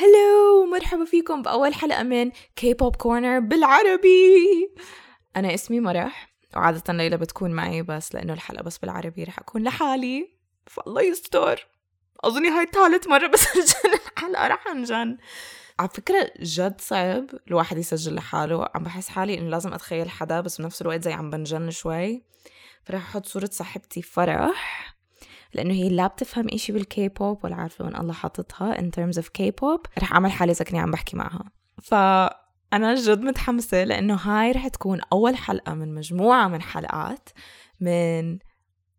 هلو مرحبا فيكم بأول حلقة من كي بوب كورنر بالعربي. أنا اسمي مرح وعادة ليلى بتكون معي بس لأنه الحلقة بس بالعربي رح أكون لحالي. فالله يستر. أظني هاي ثالث مرة بسجل الحلقة رح أنجن. على فكرة جد صعب الواحد يسجل لحاله. عم بحس حالي إنه لازم أتخيل حدا بس بنفس الوقت زي عم بنجن شوي. فرح أحط صورة صاحبتي فرح. لأنه هي لا بتفهم إشي بالكي بوب ولا عارفة وين الله حاططها in terms of K-pop رح أعمل حالي زي كني عم بحكي معها فأنا جد متحمسة لأنه هاي رح تكون أول حلقة من مجموعة من حلقات من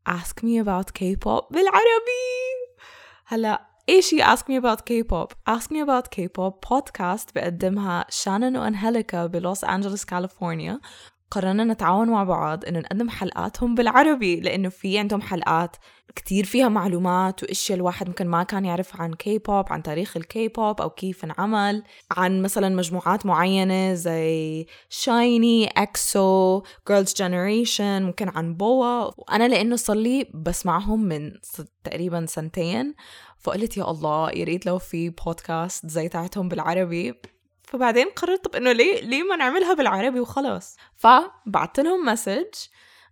Ask Me About K-pop بالعربي هلأ إيش هي Ask Me About K-pop؟ Ask Me About K-pop بودكاست بقدمها شانون وأنجليكا بلوس أنجلوس كاليفورنيا قررنا نتعاون مع بعض إنه نقدم حلقاتهم بالعربي لإنه في عندهم حلقات كتير فيها معلومات وإشياء الواحد ممكن ما كان يعرف عن كي بوب عن تاريخ الكي بوب أو كيف انعمل عن مثلا مجموعات معينة زي SHINee EXO Girls' Generation ممكن عن BoA. وأنا لإنه صار لي بسمعهم من تقريبا سنتين فقلت يا الله يا ريت لو في بودكاست زي تاعتهم بالعربي. فبعدين قررت طب انه ليه ليه ما نعملها بالعربي وخلاص فبعت لهم مسج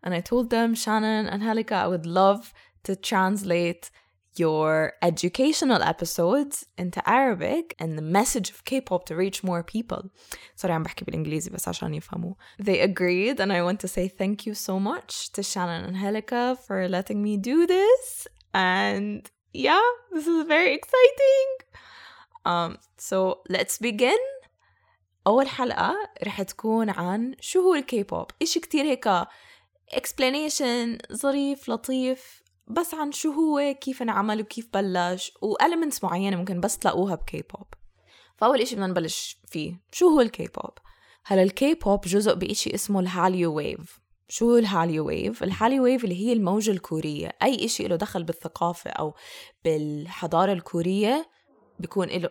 and I told them Shannon and Halika I would love to translate your educational episodes into Arabic and the message of K-pop to reach more people. Sorry, عم بحكي بالإنجليزي بس عشان يفهموا. They agreed and I want to say thank you so much to Shannon and Helika for letting me do this. And yeah, this is very exciting. Um, so let's begin. أول حلقة رح تكون عن شو هو الكي بوب إشي كتير هيك explanation ظريف لطيف بس عن شو هو كيف انعمل وكيف بلش و elements معينة ممكن بس تلاقوها بكي بوب فأول إشي بدنا نبلش فيه شو هو الكي بوب هلا الكي بوب جزء بإشي اسمه ال Hallyu wave. شو هو ال Hallyu wave؟ ال Hallyu wave اللي هي الموجة الكورية. أي إشي له دخل بالثقافة أو بالحضارة الكورية بيكون له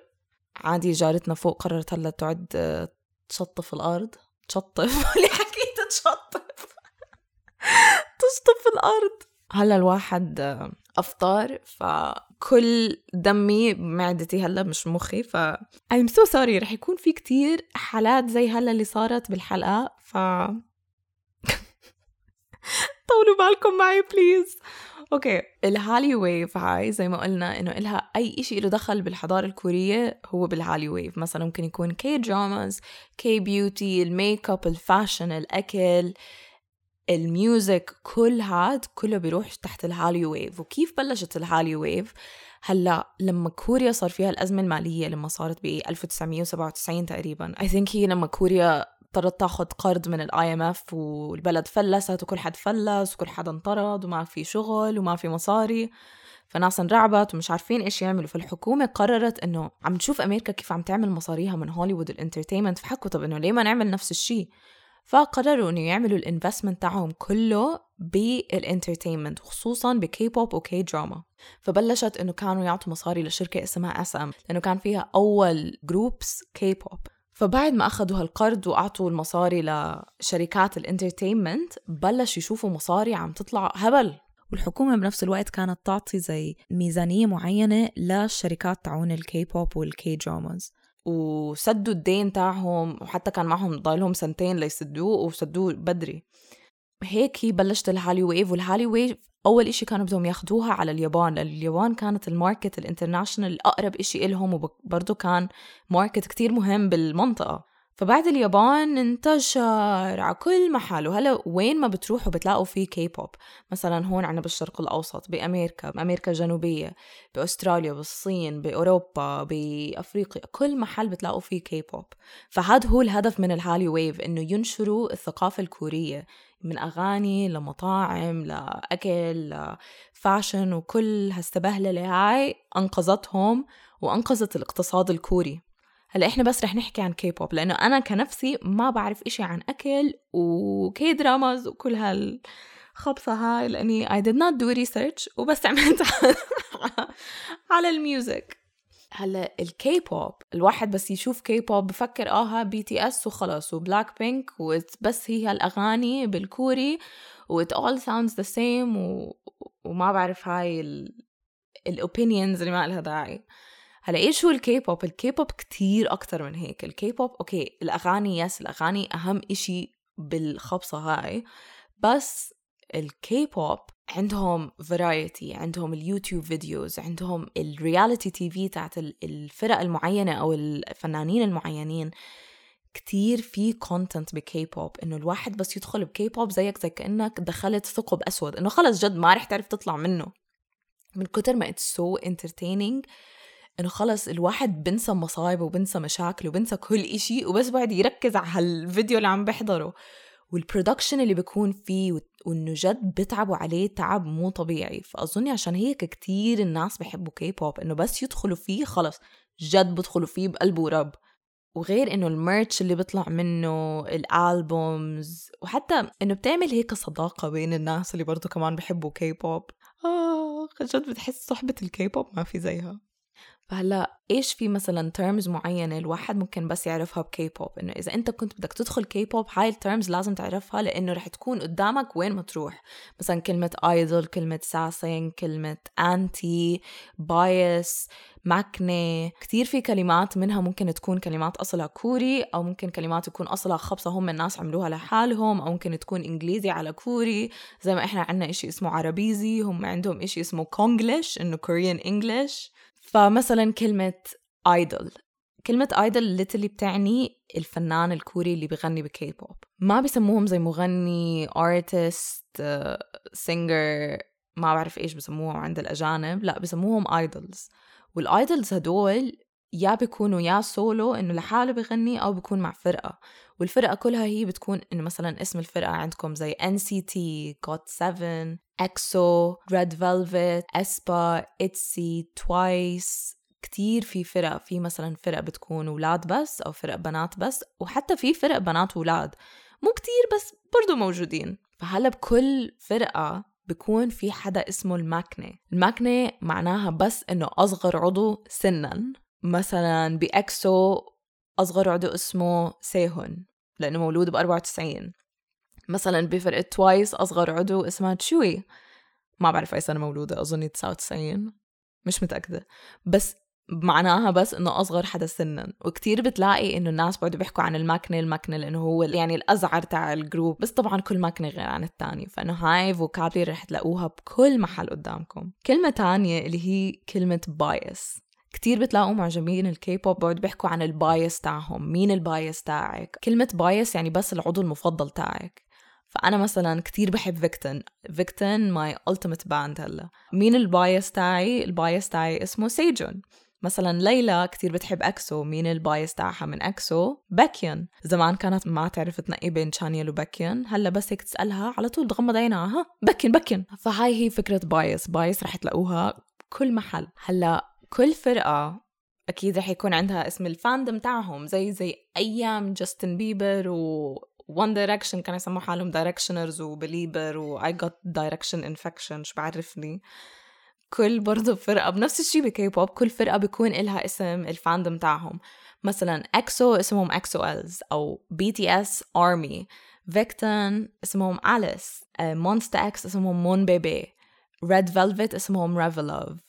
عادي جارتنا فوق قررت هلا تقعد تشطف الأرض. تشطف. اللي حكيت تشطف؟ تشطف الأرض. هلا الواحد أفطر فكل دمي بمعدتي هلا مش مخي ف I'm so sorry. رح يكون في كتير حالات زي هلا اللي صارت بالحلقة ف طولوا بالكم معي بليز Okay. ال Hallyu wave هاي زي ما قلنا إنه إلها أي إشي له دخل بالحضارة الكورية هو بال Hallyu wave. مثلا ممكن يكون K-dramas K-beauty ال makeup ال fashion الأكل ال music كل هاد كله بيروح تحت ال Hallyu wave. وكيف بلشت ال Hallyu wave؟ هلأ لما كوريا صار فيها الأزمة المالية لما صارت ب 1997 تقريبا I think هي لما كوريا اضطرت تاخذ قرض من ال IMF والبلد فلست وكل حد فلس وكل حدا انطرد وما في شغل وما في مصاري. فناس انرعبت ومش عارفين إيش يعملوا. فالحكومة قررت إنه عم تشوف أمريكا كيف عم تعمل مصاريها من هوليوود ال entertainment. فحكوا طب إنه ليه ما نعمل نفس الشيء فقرروا إنه يعملوا ال investment تاعهم كله بال entertainment وخصوصا ب K-pop و K-drama فبلشت إنه كانوا يعطوا مصاري لشركة اسمها SM لأنه كان فيها أول groups K-pop فبعد ما أخذوا هالقرض وأعطوا المصاري لشركات ال entertainment بلش يشوفوا مصاري عم تطلع هبل. والحكومة بنفس الوقت كانت تعطي زي ميزانية معينة للشركات تعون ال K-pop وال K-dramas وسدوا الدين تاعهم وحتى كان معهم ضايلهم سنتين ليسدوه وسدوه بدري. هيك هي بلشت ال Hallyu wave وال Hallyu wave أول إشي كانوا بدهم ياخدوها على اليابان لأن اليابان كانت ال market ال international الأقرب إشي إلهم وبرضه كان market كتير مهم بالمنطقة. فبعد اليابان انتشر على كل محل وهلا وين ما بتروحوا بتلاقوا فيه كي بوب مثلا هون عنا بالشرق الأوسط بأمريكا بأمريكا الجنوبية بأستراليا بالصين بأوروبا بأفريقيا كل محل بتلاقوا فيه كي بوب فهذا هو الهدف من ال Hallyu wave إنه ينشروا الثقافة الكورية. من أغاني لمطاعم لأكل ل fashion وكل هالسبهللة هاي أنقذتهم وأنقذت الاقتصاد الكوري. هلأ إحنا بس رح نحكي عن كي بوب لأنه أنا كنفسي ما بعرف إشي عن أكل و K-dramas وكل هالخبصه هاي لأني I did not do research وبس عملت على ال music. هلا الكي بوب الواحد بس يشوف كي بوب بفكر آه BTS وخلص وبلاك بينك وبس هي هالأغاني بالكوري و it all sounds the same وما بعرف هاي ال opinions اللي ما لها داعي. هلا إيش هو ال K-pop ال K-pop كتير أكتر من هيك. ال K-pop okay الأغاني yes الأغاني أهم إشي بالخبصة هاي بس الكي بوب عندهم variety عندهم ال YouTube videos عندهم ال reality TV تاعت الفرق المعينة أو الفنانين المعينين. كتير في content ب K-pop إنه الواحد بس يدخل بكي بوب زيك زي كأنك دخلت ثقب أسود. إنه خلص جد ما رح تعرف تطلع منه. من كتر ما it's so entertaining إنه خلص الواحد بنسى مصايبه وبنسى مشاكله وبنسى كل إشي وبس بعد يركز على هالفيديو اللي عم بيحضره وال production اللي بيكون فيه وإنه جد بتعبوا عليه تعب مو طبيعي. فاظني عشان هيك كتير الناس بحبوا كي بوب إنه بس يدخلوا فيه خلص جد بدخلوا فيه بقلب ورب. وغير إنه ال merch اللي بيطلع منه ال albums وحتى إنه بتعمل هيك صداقة بين الناس اللي برضو كمان بحبوا كي بوب آه جد بتحس صحبة الكي بوب ما في زيها. فهلا إيش في مثلا terms معينة الواحد ممكن بس يعرفها بكي بوب إنه إذا أنت كنت بدك تدخل كي بوب هاي ال terms لازم تعرفها لأنه رح تكون قدامك وين ما تروح. مثلا كلمة idol كلمة sasaeng كلمة anti bias maknae كتير في كلمات منها ممكن تكون كلمات أصلها كوري أو ممكن كلمات يكون أصلها خبصة هم الناس عملوها لحالهم أو ممكن تكون إنجليزي على كوري. زي ما إحنا عنا إشي اسمه عربيزي هم عندهم إشي اسمه Konglish إنه Korean English فمثلا كلمة idol كلمة idol literally بتعني الفنان الكوري اللي بغني بكي بوب ما بسموهم زي مغني artist singer ما بعرف إيش بسموهم عند الأجانب. لا بسموهم idols وال idols هدول يا بيكونوا يا سولو إنه لحاله بغني أو بيكون مع فرقة. والفرقة كلها هي بتكون إنه مثلا اسم الفرقة عندكم زي NCT, GOT7, EXO, Red Velvet, aespa, ITZY, TWICE. كتير في فرق في مثلا فرق بتكون ولاد بس أو فرق بنات بس وحتى في فرق بنات وولاد مو كتير بس برضو موجودين. فهلا بكل فرقة بكون في حدا اسمه ال maknae. ال maknae معناها بس إنه أصغر عضو سنا. مثلا ب EXO أصغر عضو اسمه سيهون لأنه مولود ب 94 مثلا بفرقة TWICE أصغر عضو اسمها تشوي. ما بعرف أي سنة مولودة أظن 99 مش متأكدة. بس معناها بس إنه أصغر حدا سنا. وكتير بتلاقي إنه الناس بقعدوا بيحكوا عن ال maknae ال maknae لأنه هو يعني الأزعر تاع ال group بس طبعا كل maknae غير عن الثاني فإنه هاي vocabulary رح تلاقوها بكل محل قدامكم. كلمة تانية اللي هي كلمة bias كتير بتلاقوا معجبين الكي بوب بقعدوا بيحكوا عن ال bias تاعهم مين ال bias تاعك؟ كلمة bias يعني بس العضو المفضل تاعك. فأنا مثلا كتير بحب VICTON. VICTON my ultimate band هلا. مين ال bias تاعي؟ ال bias تاعي اسمه سيجون. مثلا ليلى كتير بتحب EXO. مين ال bias تاعها من EXO؟ باكيون زمان كانت ما تعرف تنقي بين شانيل وباكيون هلا بس هيك تسألها على طول تغمض عينها. ها باكيون باكيون فهاي هي فكرة bias. bias رح تلاقوها بكل محل. هلا كل فرقة أكيد رح يكون عندها اسم ال fandom تاعهم زي زي أيام جاستن بيبر و One Direction كانوا يسموا حالهم Directioners و Belieber و I got Direction infection شو بعرفني. كل برضه فرقة بنفس الشيء بكي بوب كل فرقة بيكون إلها اسم ال fandom تاعهم. مثلا EXO اسمهم EXO-Ls أو BTS ARMY VICTON اسمهم Alice MONSTA X اسمهم Monbebe Red Velvet اسمهم ReVeluv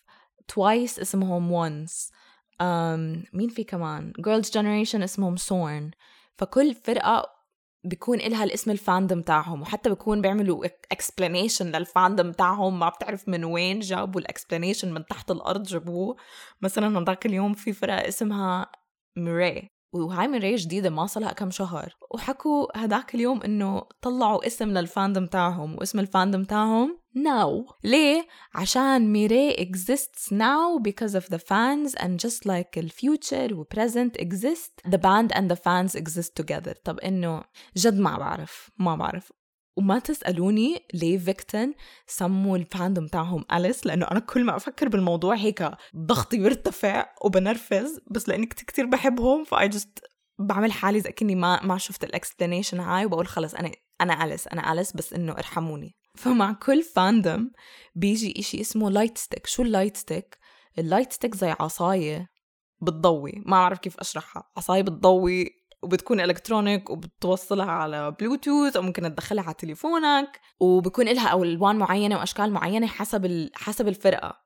TWICE اسمهم ONCE um, مين في كمان؟ Girls' Generation اسمهم SONE فكل فرقة بيكون إلها الاسم ال fandom تاعهم وحتى بيكون بيعملوا explanation لل fandom تاعهم ما بتعرف من وين جابوا ال explanation من تحت الأرض جابوه. مثلا هذاك اليوم في فرقة اسمها MIRAE وهاي MIRAE جديدة ما صلها كم شهر. وحكوا هداك اليوم إنه طلعوا اسم لل fandom تاعهم واسم ال fandom تاعهم now. ليه؟ عشان MIRAE exists now because of the fans and just like future و present exist the band and the fans exist together. طب إنه جد ما بعرف ما بعرف. وما تسألوني ليه VICTON سموا ال fandom تاعهم Alice؟ لأنه أنا كل ما أفكر بالموضوع هيك ضغطي بيرتفع وبنرفز بس لأني كتير بحبهم ف I just بعمل حالي زي كني ما ما شفت ال explanation هاي وبقول خلص أنا أنا Alice أنا Alice بس إنه ارحموني. فمع كل fandom بيجي إشي اسمه light stick شو ال light stick؟ ال light stick زي عصاية بتضوي. ما أعرف كيف أشرحها. عصاية بتضوي وبتكون electronic وبتوصلها على بلوتوث أو ممكن تدخلها على تليفونك وبكون لها ألوان معينة وأشكال معينة حسب حسب الفرقة.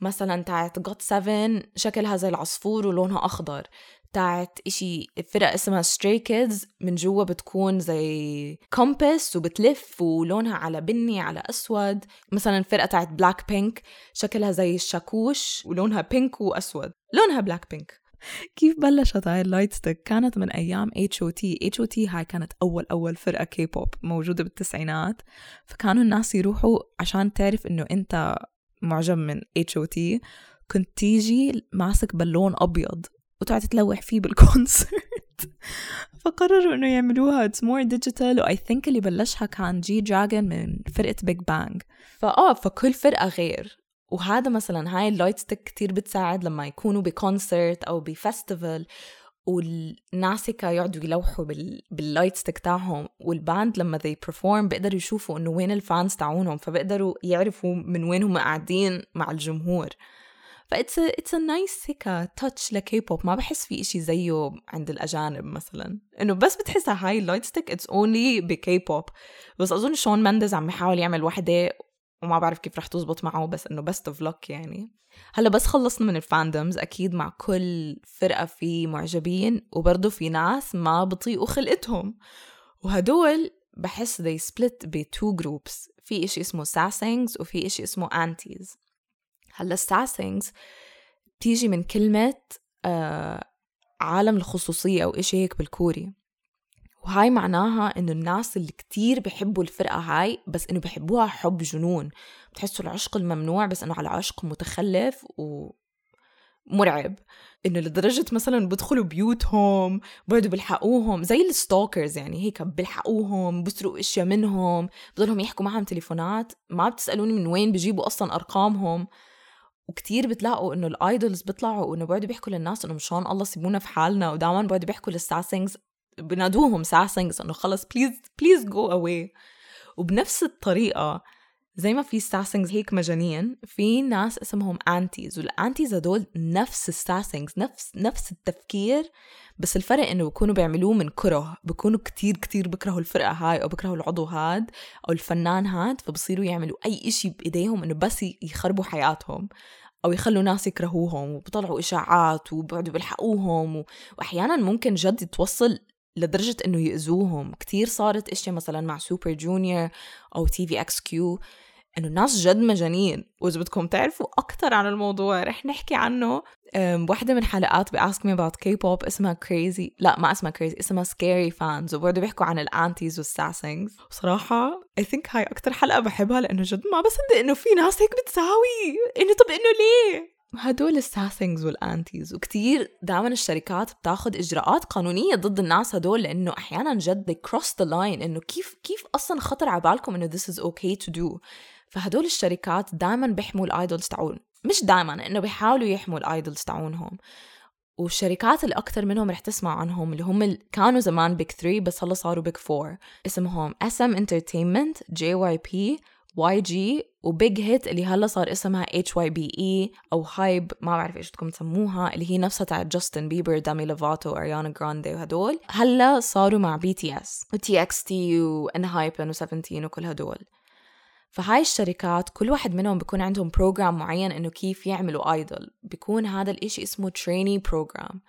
مثلا تاعت GOT 7 شكلها زي العصفور ولونها أخضر. تاعت إشي فرقة اسمها Stray Kids من جوا بتكون زي compass وبتلف ولونها على بني على أسود. مثلا الفرقة تاعت بلاك بينك شكلها زي الشاكوش ولونها pink وأسود. لونها black pink كيف بلشت هاي ال light stick كانت من أيام اتش أو تي اتش أو تي هاي كانت أول أول فرقة كي بوب موجودة بالتسعينات. فكانوا الناس يروحوا عشان تعرف إنه أنت معجب من اتش أو تي كنت تيجي ماسك بالون أبيض وتقعد تلوح فيه بال concert. فقرروا إنه يعملوها. it's more digital و I think اللي بلشها كان G-Dragon من فرقة BIGBANG فآه فكل فرقة غير. وهذا مثلا هاي ال light stick كتير بتساعد لما يكونوا ب concert أو ب festival والناس هيك يقعدوا يلوحوا بال... بال light stick تاعهم وال band لما they perform بيقدروا يشوفوا إنه وين ال fans تاعونهم فبيقدروا يعرفوا من وين هم قاعدين مع الجمهور. ف it's it's a nice هيك touch ل K-pop ما بحس في إشي زيه عند الأجانب مثلا. إنه بس بتحسها هاي ال light stick it's only ب K-pop بس أظن Shawn Mendes عم يحاول يعمل وحدة وما بعرف كيف رح تزبط معه بس إنه best of luck يعني. هلأ بس خلصنا من ال fandoms أكيد مع كل فرقة في معجبين وبرضه في ناس ما بطيقوا خلقتهم. وهدول بحس they split ب two groups في إشي اسمه sasaengs وفي إشي اسمه antis هلأ ال sasaengs بتيجي من كلمة آه عالم الخصوصية أو إشي هيك بالكوري. وهاي معناها إنه الناس اللي كتير بحبوا الفرقة هاي بس إنه بحبوها حب جنون. بتحسوا العشق الممنوع بس إنه على عشق متخلف و مرعب إنه لدرجة مثلا بدخلوا بيوتهم بقعدوا بيلحقوهم زي ال stalkers يعني هيك بيلحقوهم بيسرقوا أشياء منهم بضلهم يحكوا معهم تليفونات ما بتسألوني من وين بيجيبوا أصلا أرقامهم. وكتير بتلاقوا إنه ال idols بيطلعوا وإنه بيقعدوا بيحكوا للناس إنه مشان الله سيبونا في حالنا ودائما بيقعدوا بيحكوا لل sasaengs بنادوهم sasaengs إنه خلص please please go away وبنفس الطريقة زي ما في sasaengs هيك مجانين في ناس اسمهم antis وال antis هدول نفس ال sasaengs نفس نفس التفكير بس الفرق إنه بيكونوا بيعملوه من كره بيكونوا كتير كتير بكرهوا الفرقة هاي أو بكرهوا العضو هاد أو الفنان هاد فبصيروا يعملوا أي إشي بإيديهم إنه بس يخربوا حياتهم أو يخلوا ناس يكرهوهم وبيطلعوا إشاعات وبيقعدوا بيلحقوهم واحيانا ممكن جد توصل لدرجة إنه يأذوهم. كتير صارت إشياء مثلا مع Super Junior أو TVXQ إنه الناس جد مجانين. وإذا بدكم تعرفوا أكتر عن الموضوع رح نحكي عنه. واحدة من حلقات ب Ask Me About K-pop اسمها Crazy لا ما اسمها Crazy اسمها Scary Fans. وبرضه بيحكوا عن ال antis وال sasaengs وصراحة I think هاي أكتر حلقة بحبها لأنه جد ما بصدق إنه في ناس هيك بتساوي. إنه طب إنه ليه؟ هدول ال sasaengs وال antis وكتير دائما الشركات بتاخد إجراءات قانونية ضد الناس هدول لأنه أحيانا جد they cross the line إنه كيف كيف أصلا خطر على بالكم إنه this is okay to do. فهدول الشركات دائما بيحموا ال idols تاعون. مش دائما إنه بيحاولوا يحموا ال idols تاعونهم والشركات اللي أكثر منهم رح تسمع عنهم اللي هم كانوا زمان Big 3 بس هلا صاروا Big 4 اسمهم SM Entertainment JYP YG و Big Hit اللي هلا صار اسمها اتش واي بي اي أو HYBE ما بعرف إيش بدكم تسموها اللي هي نفسها تاعت Justin Bieber Demi Lovato Ariana Grande وهدول. هلا صاروا مع BTS و TXT و ENHYPEN و17 وكل هدول. فهاي الشركات كل واحد منهم بيكون عندهم program معين إنه كيف يعملوا idol بيكون هذا الإشي اسمه trainee program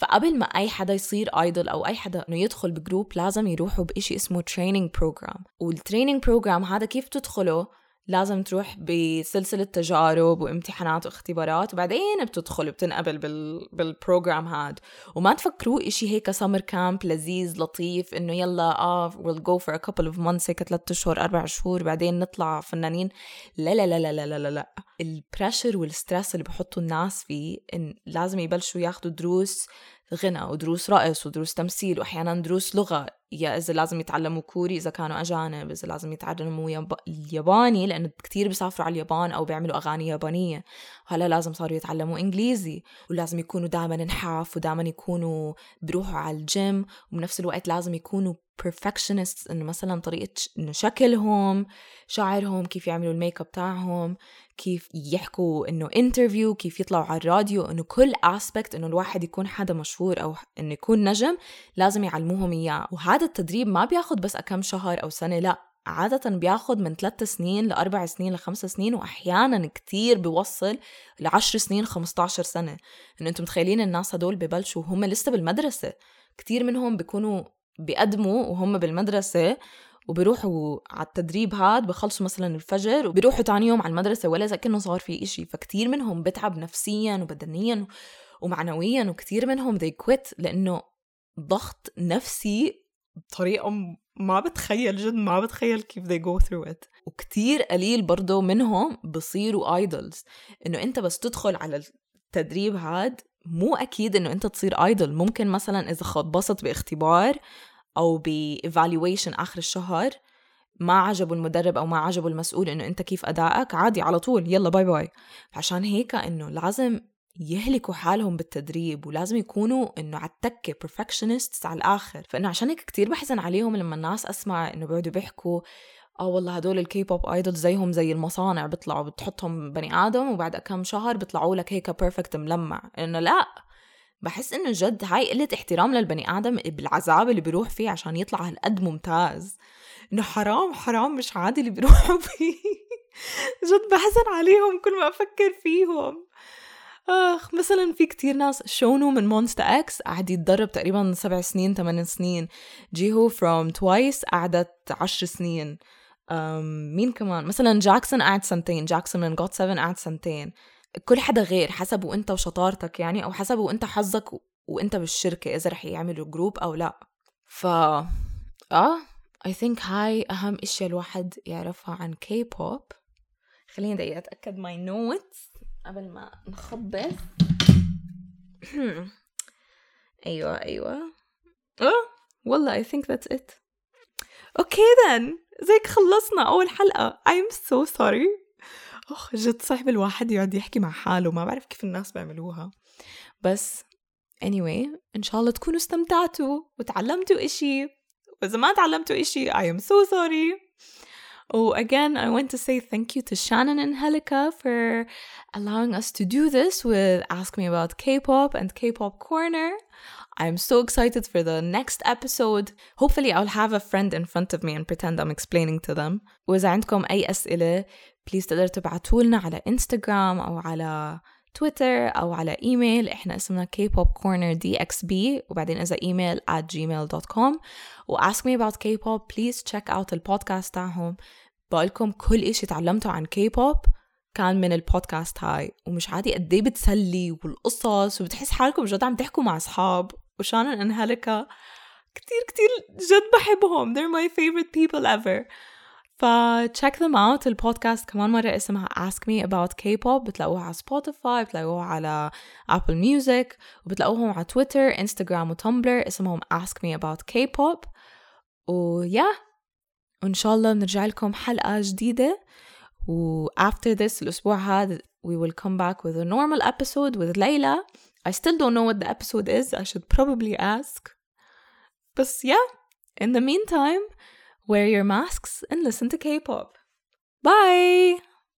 فقبل ما أي حدا يصير idol أو أي حدا إنه يدخل ب group لازم يروحوا بشيء اسمه training program وال training program هذا كيف تدخله؟ لازم تروح بسلسلة تجارب وامتحانات واختبارات وبعدين بتدخل بتنقبل بال... بال program هاد وما تفكروا إشي هيك summer camp لذيذ لطيف إنه يلا آه we'll go for a couple of months هيك ثلاث أشهر أربع شهور بعدين نطلع فنانين لا لا لا لا لا لا لا, لا. ال pressure وال stress اللي بحطوا الناس فيه إن لازم يبلشوا ياخدوا دروس غنى ودروس رقص ودروس تمثيل وأحيانا دروس لغة يا إذا لازم يتعلموا كوري إذا كانوا أجانب إذا لازم يتعلموا يب... لأنه كتير بيسافروا على اليابان أو بيعملوا أغاني يابانية. هلا لازم صاروا يتعلموا إنجليزي ولازم يكونوا دائما نحاف ودائما يكونوا بيروحوا على الجيم وبنفس الوقت لازم يكونوا perfectionists انه مثلا طريقة إنه شكلهم شعرهم كيف يعملوا الميك اب تاعهم كيف يحكوا إنه interview كيف يطلعوا على الراديو إنه كل aspect إنه الواحد يكون حدا مشهور أو إنه يكون نجم لازم يعلموهم إياه. وهذا التدريب ما بياخد بس كم شهر أو سنة لا عادة بياخد من ثلاث سنين لأربع سنين لخمس سنين وأحيانا كتير بيوصل لعشر سنين 15 سنة. إنه أنتم متخيلين الناس هدول ببلشوا وهم لسه بالمدرسة. كتير منهم بيكونوا بيقدموا وهم بالمدرسة وبيروحوا على التدريب هاد بخلصوا مثلا الفجر وبيروحوا تاني يوم على المدرسة ولا زي كأنه صار في إشي. فكتير منهم بتعب نفسيا وبدنيا ومعنويا وكتير منهم they quit لأنه ضغط نفسي بطريقة ما بتخيل جد ما بتخيل كيف they go through it. وكتير قليل برضه منهم بصيروا idols إنه أنت بس تدخل على التدريب هاد مو أكيد إنه أنت تصير idol ممكن مثلا إذا خبصت باختبار أو ب evaluation آخر الشهر ما عجبوا المدرب أو ما عجبوا المسؤول إنه أنت كيف أدائك عادي على طول يلا bye bye عشان هيك إنه لازم يهلكوا حالهم بالتدريب ولازم يكونوا إنه على التكة perfectionists على الآخر. فإنه عشان هيك كتير بحزن عليهم لما الناس أسمع إنه بيقعدوا بيحكوا آه والله هدول ال K-pop idol زيهم زي المصانع بيطلعوا بتحطهم بني آدم وبعد كم شهر بيطلعوا لك هيك perfect ملمع. إنه لا بحس إنه جد هاي قلة احترام للبني آدم بالعذاب اللي بيروح فيه عشان يطلع هالقد ممتاز. إنه حرام حرام مش عادي اللي بيروحوا فيه. جد بحزن عليهم كل ما أفكر فيهم. آخ مثلا في كتير ناس Shownu من Monsta X قعد يتدرب تقريبا سبع سنين ثمان سنين. Jihyo from TWICE قعدت عشر سنين. مين كمان؟ مثلا Jackson قعد سنتين Jackson من GOT 7 قعد سنتين كل حدا غير حسب وانت وشطارتك يعني أو حسب وانت حظك وانت بالشركة إذا رح يعملوا group أو لا. ف آه I think هاي أهم اشياء الواحد يعرفها عن كي بوب خليني دقيقة أتأكد my notes قبل ما نخبص. أيوه أيوه. آه والله I think that's it. okay then. هيك خلصنا أول حلقة. I'm so sorry. أخ جد صعب الواحد يقعد يحكي مع حاله. ما بعرف كيف الناس بيعملوها. بس anyway إن شاء الله تكونوا استمتعتوا وتعلمتوا إشي. وإذا ما تعلمتوا إشي I am so sorry. Oh, again, I want to say thank you to Shannon and Helika for allowing us to do this with Ask Me About K-pop and K-pop Corner. I'm so excited for the next episode. Hopefully, I'll have a friend in front of me and pretend I'm explaining to them. وإذا عندكم أي أسئلة بليز تقدروا تبعتوا لنا على انستغرام أو على تويتر أو على إيميل. إحنا اسمنا kpopcorner dxb وبعدين إذا إيميل at gmail.com و ask me about K-pop please check out البودكاست تاعهم. بقولكم كل إشي تعلمته عن K-pop كان من البودكاست هاي. ومش عادي قد إيه بتسلي والقصص وبتحس حالكم جد عم تحكوا مع أصحاب. وشانن أنهلكا. كتير كتير جد بحبهم. They're my favorite people ever. ف check them out البودكاست كمان مرة اسمها Ask Me About K-pop بتلاقوها على سبوتيفاي بتلاقوها على أبل ميوزك وبتلاقوهم على تويتر انستغرام وتمبلر اسمهم Ask Me About K-pop و yeah وإن شاء الله بنرجع لكم حلقة جديدة و after this الأسبوع هذا we will come back with a normal episode with Layla I still don't know what the episode is I should probably ask but yeah in the meantime Wear your masks and listen to K pop. Bye!